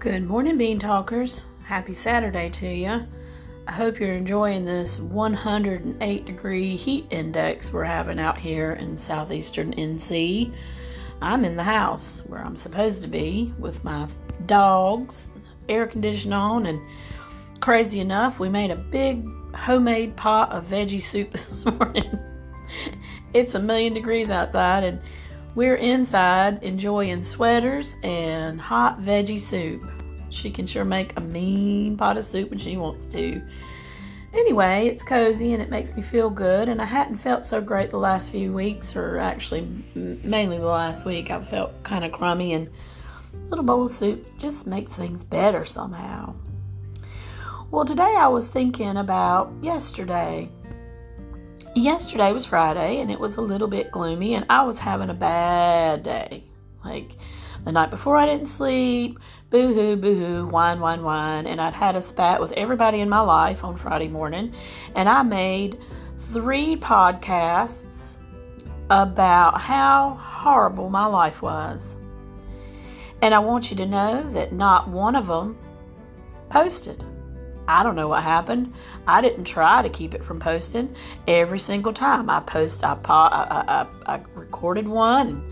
Good morning, Bean Talkers. Happy Saturday to you. I hope you're enjoying this 108 degree heat index we're having out here in southeastern NC. I'm in the house where I'm supposed to be with my dogs, air conditioning on, and crazy enough, we made a big homemade pot of veggie soup this morning. it's a million degrees outside, and we're inside enjoying sweaters and hot veggie soup. She can sure make a mean pot of soup when she wants to. Anyway, it's cozy and it makes me feel good, and I hadn't felt so great the last few weeks, or actually mainly the last week. I've felt kind of crummy, and a little bowl of soup just makes things better somehow. Well, today I was thinking about yesterday yesterday was Friday and it was a little bit gloomy and I was having a bad day. Like the night before I didn't sleep, boo hoo, boo hoo, whine, whine, whine. And I'd had a spat with everybody in my life on Friday morning. And I made three podcasts about how horrible my life was. And I want you to know that not one of them posted. I don't know what happened. I didn't try to keep it from posting. Every single time I post, I, I, I, I recorded one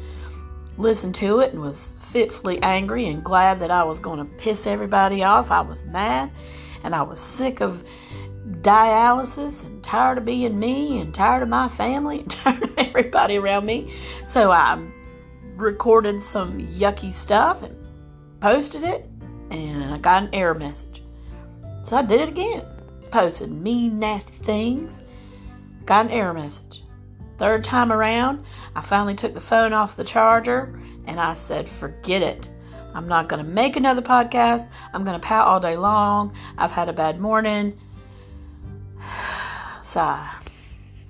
listened to it and was fitfully angry and glad that I was going to piss everybody off. I was mad and I was sick of dialysis and tired of being me and tired of my family and tired of everybody around me. So I recorded some yucky stuff and posted it and I got an error message. So I did it again. Posted mean, nasty things. Got an error message. Third time around, I finally took the phone off the charger and I said, forget it. I'm not going to make another podcast. I'm going to pout all day long. I've had a bad morning. Sigh.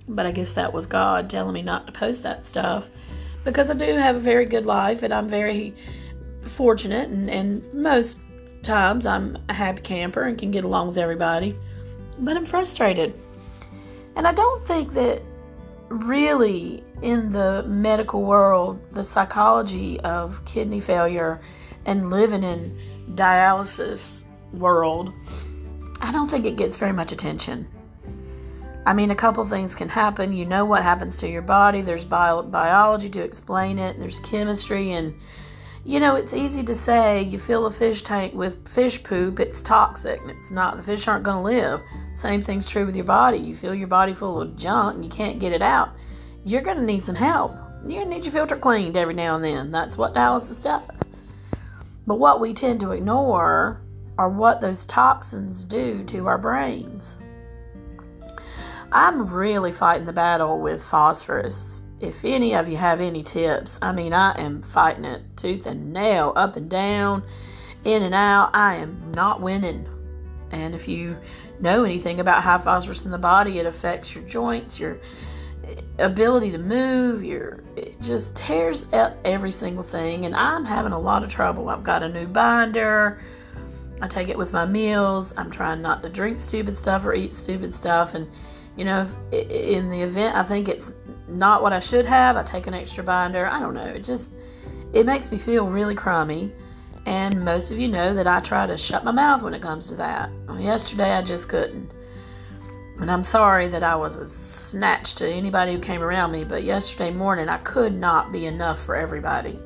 But I guess that was God telling me not to post that stuff because I do have a very good life and I'm very fortunate and, and most times I'm a happy camper and can get along with everybody, but I'm frustrated. And I don't think that really in the medical world, the psychology of kidney failure and living in dialysis world, I don't think it gets very much attention. I mean, a couple things can happen. You know what happens to your body. There's bio- biology to explain it. There's chemistry and you know, it's easy to say you fill a fish tank with fish poop, it's toxic. It's not, the fish aren't going to live. Same thing's true with your body. You fill your body full of junk and you can't get it out, you're going to need some help. You're going to need your filter cleaned every now and then. That's what dialysis does. But what we tend to ignore are what those toxins do to our brains. I'm really fighting the battle with phosphorus if any of you have any tips, I mean, I am fighting it tooth and nail, up and down, in and out. I am not winning. And if you know anything about high phosphorus in the body, it affects your joints, your ability to move, your it just tears up every single thing. And I'm having a lot of trouble. I've got a new binder. I take it with my meals. I'm trying not to drink stupid stuff or eat stupid stuff. And you know, in the event I think it's not what I should have, I take an extra binder. I don't know. It just it makes me feel really crummy. And most of you know that I try to shut my mouth when it comes to that. Yesterday I just couldn't. And I'm sorry that I was a snatch to anybody who came around me, but yesterday morning I could not be enough for everybody.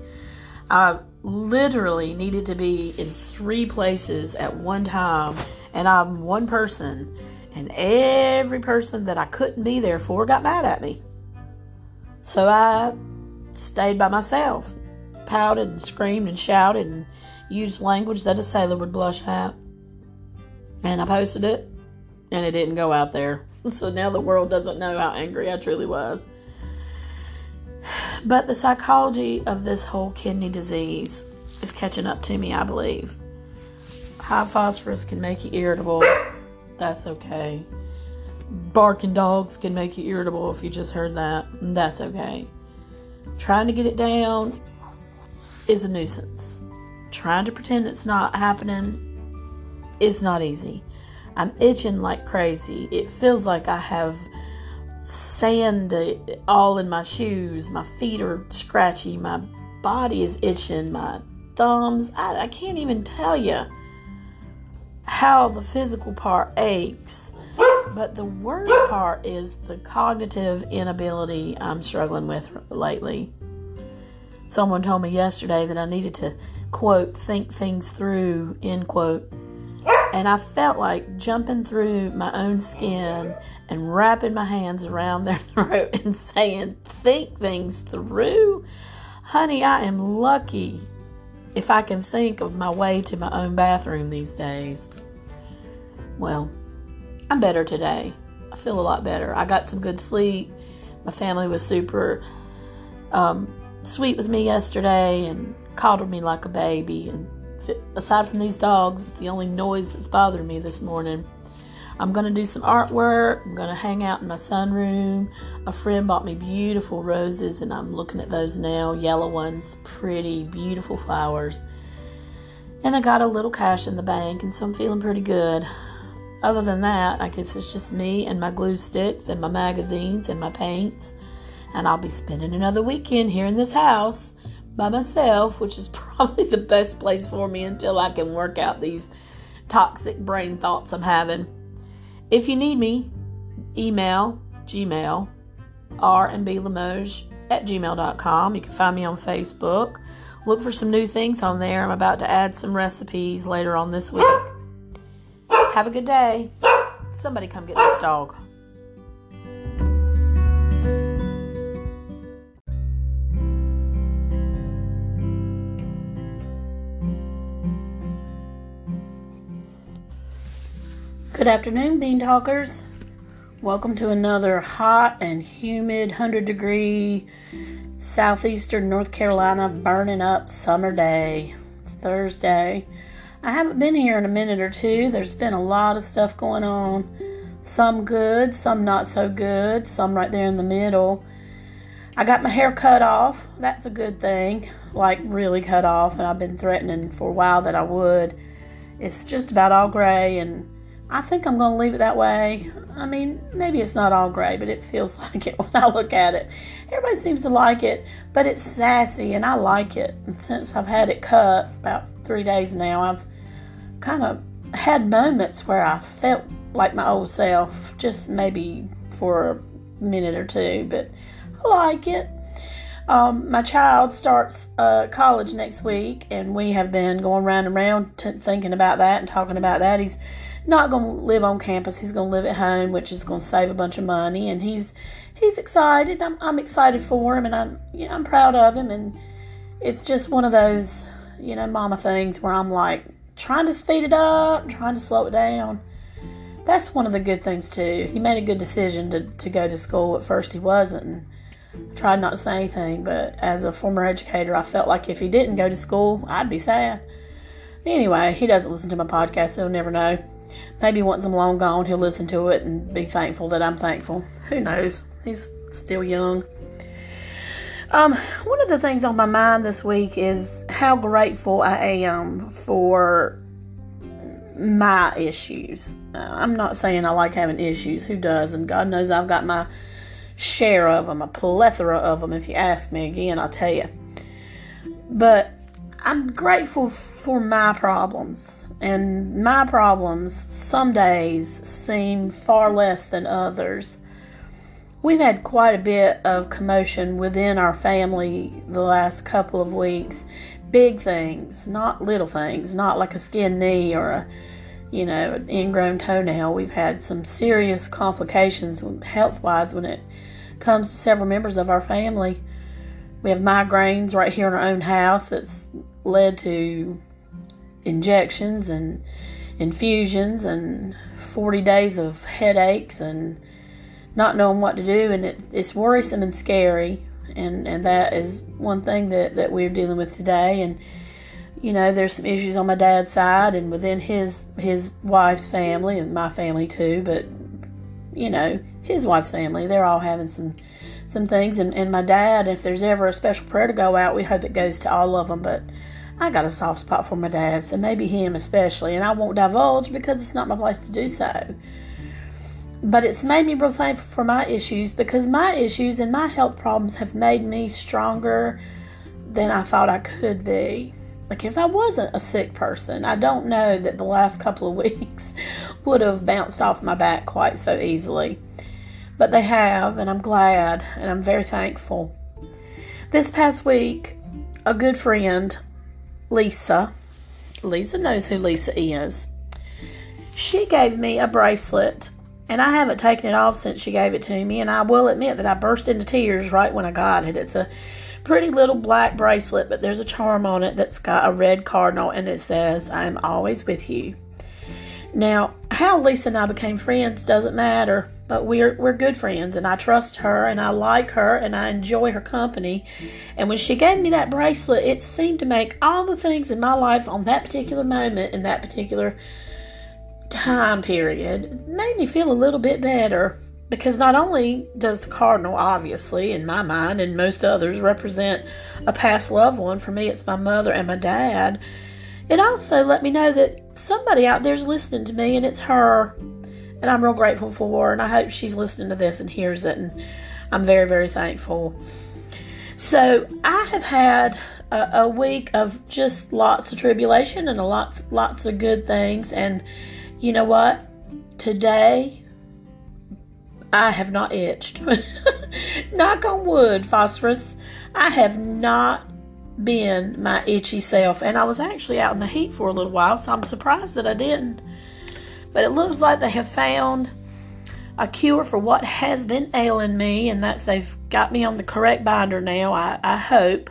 I literally needed to be in three places at one time, and I'm one person and every person that I couldn't be there for got mad at me. So I stayed by myself, pouted and screamed and shouted and used language that a sailor would blush at. And I posted it, and it didn't go out there. So now the world doesn't know how angry I truly was. But the psychology of this whole kidney disease is catching up to me, I believe. High phosphorus can make you irritable that's okay. Barking dogs can make you irritable if you just heard that. That's okay. Trying to get it down is a nuisance. Trying to pretend it's not happening is not easy. I'm itching like crazy. It feels like I have sand all in my shoes. My feet are scratchy. My body is itching. My thumbs. I, I can't even tell you how the physical part aches. But the worst part is the cognitive inability I'm struggling with lately. Someone told me yesterday that I needed to, quote, think things through, end quote. And I felt like jumping through my own skin and wrapping my hands around their throat and saying, think things through. Honey, I am lucky if I can think of my way to my own bathroom these days. Well, I'm better today. I feel a lot better. I got some good sleep. My family was super um, sweet with me yesterday and coddled me like a baby. And aside from these dogs, it's the only noise that's bothering me this morning. I'm going to do some artwork. I'm going to hang out in my sunroom. A friend bought me beautiful roses, and I'm looking at those now yellow ones, pretty, beautiful flowers. And I got a little cash in the bank, and so I'm feeling pretty good. Other than that, I guess it's just me and my glue sticks and my magazines and my paints. And I'll be spending another weekend here in this house by myself, which is probably the best place for me until I can work out these toxic brain thoughts I'm having. If you need me, email, Gmail, R and B Limoges at gmail.com. You can find me on Facebook. Look for some new things on there. I'm about to add some recipes later on this week. Have a good day. Somebody come get this dog. Good afternoon, Bean Talkers. Welcome to another hot and humid 100 degree southeastern North Carolina burning up summer day. It's Thursday. I haven't been here in a minute or two. There's been a lot of stuff going on. Some good, some not so good, some right there in the middle. I got my hair cut off. That's a good thing. Like, really cut off. And I've been threatening for a while that I would. It's just about all gray, and I think I'm going to leave it that way. I mean, maybe it's not all gray, but it feels like it when I look at it. Everybody seems to like it, but it's sassy, and I like it. And since I've had it cut about three days now, I've kind of had moments where I felt like my old self, just maybe for a minute or two, but I like it. Um, my child starts uh, college next week, and we have been going round and round t- thinking about that and talking about that. He's not going to live on campus; he's going to live at home, which is going to save a bunch of money. And he's he's excited. I'm, I'm excited for him, and I'm you know, I'm proud of him. And it's just one of those you know mama things where I'm like, trying to speed it up, trying to slow it down. That's one of the good things too. He made a good decision to, to go to school. At first he wasn't. And I tried not to say anything, but as a former educator, I felt like if he didn't go to school, I'd be sad. Anyway, he doesn't listen to my podcast, so he'll never know. Maybe once I'm long gone, he'll listen to it and be thankful that I'm thankful. Who knows? He's still young. Um, one of the things on my mind this week is how grateful I am for my issues. Uh, I'm not saying I like having issues. Who does? And God knows I've got my share of them, a plethora of them. If you ask me again, I'll tell you. But I'm grateful for my problems. And my problems some days seem far less than others. We've had quite a bit of commotion within our family the last couple of weeks. Big things, not little things, not like a skinned knee or a, you know, an ingrown toenail. We've had some serious complications health wise when it comes to several members of our family. We have migraines right here in our own house that's led to injections and infusions and 40 days of headaches and not knowing what to do, and it, it's worrisome and scary. And, and that is one thing that, that we're dealing with today. And you know, there's some issues on my dad's side and within his his wife's family and my family too. But you know, his wife's family, they're all having some some things. And, and my dad, if there's ever a special prayer to go out, we hope it goes to all of them. But I got a soft spot for my dad, so maybe him especially. And I won't divulge because it's not my place to do so but it's made me real thankful for my issues because my issues and my health problems have made me stronger than I thought I could be. Like if I wasn't a sick person, I don't know that the last couple of weeks would have bounced off my back quite so easily. But they have, and I'm glad, and I'm very thankful. This past week, a good friend, Lisa, Lisa knows who Lisa is. She gave me a bracelet, and I haven't taken it off since she gave it to me. And I will admit that I burst into tears right when I got it. It's a pretty little black bracelet, but there's a charm on it that's got a red cardinal, and it says, I'm always with you. Now, how Lisa and I became friends doesn't matter, but we're we're good friends and I trust her and I like her and I enjoy her company. And when she gave me that bracelet, it seemed to make all the things in my life on that particular moment in that particular time period made me feel a little bit better. Because not only does the cardinal obviously in my mind and most others represent a past loved one for me it's my mother and my dad it also let me know that somebody out there's listening to me and it's her. And i'm real grateful for her and i hope she's listening to this and hears it and i'm very very thankful. So i have had a, a week of just lots of tribulation and a lots lots of good things and you know what? Today, I have not itched. Knock on wood, phosphorus. I have not been my itchy self. And I was actually out in the heat for a little while, so I'm surprised that I didn't. But it looks like they have found a cure for what has been ailing me, and that's they've got me on the correct binder now, I, I hope.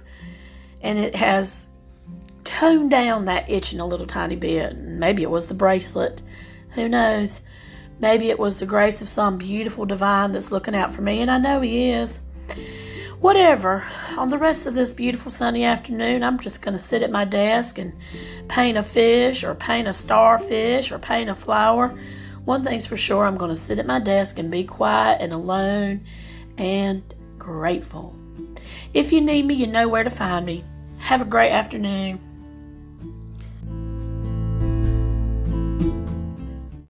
And it has toned down that itching a little tiny bit. Maybe it was the bracelet. Who knows? Maybe it was the grace of some beautiful divine that's looking out for me, and I know He is. Whatever. On the rest of this beautiful sunny afternoon, I'm just going to sit at my desk and paint a fish, or paint a starfish, or paint a flower. One thing's for sure I'm going to sit at my desk and be quiet and alone and grateful. If you need me, you know where to find me. Have a great afternoon.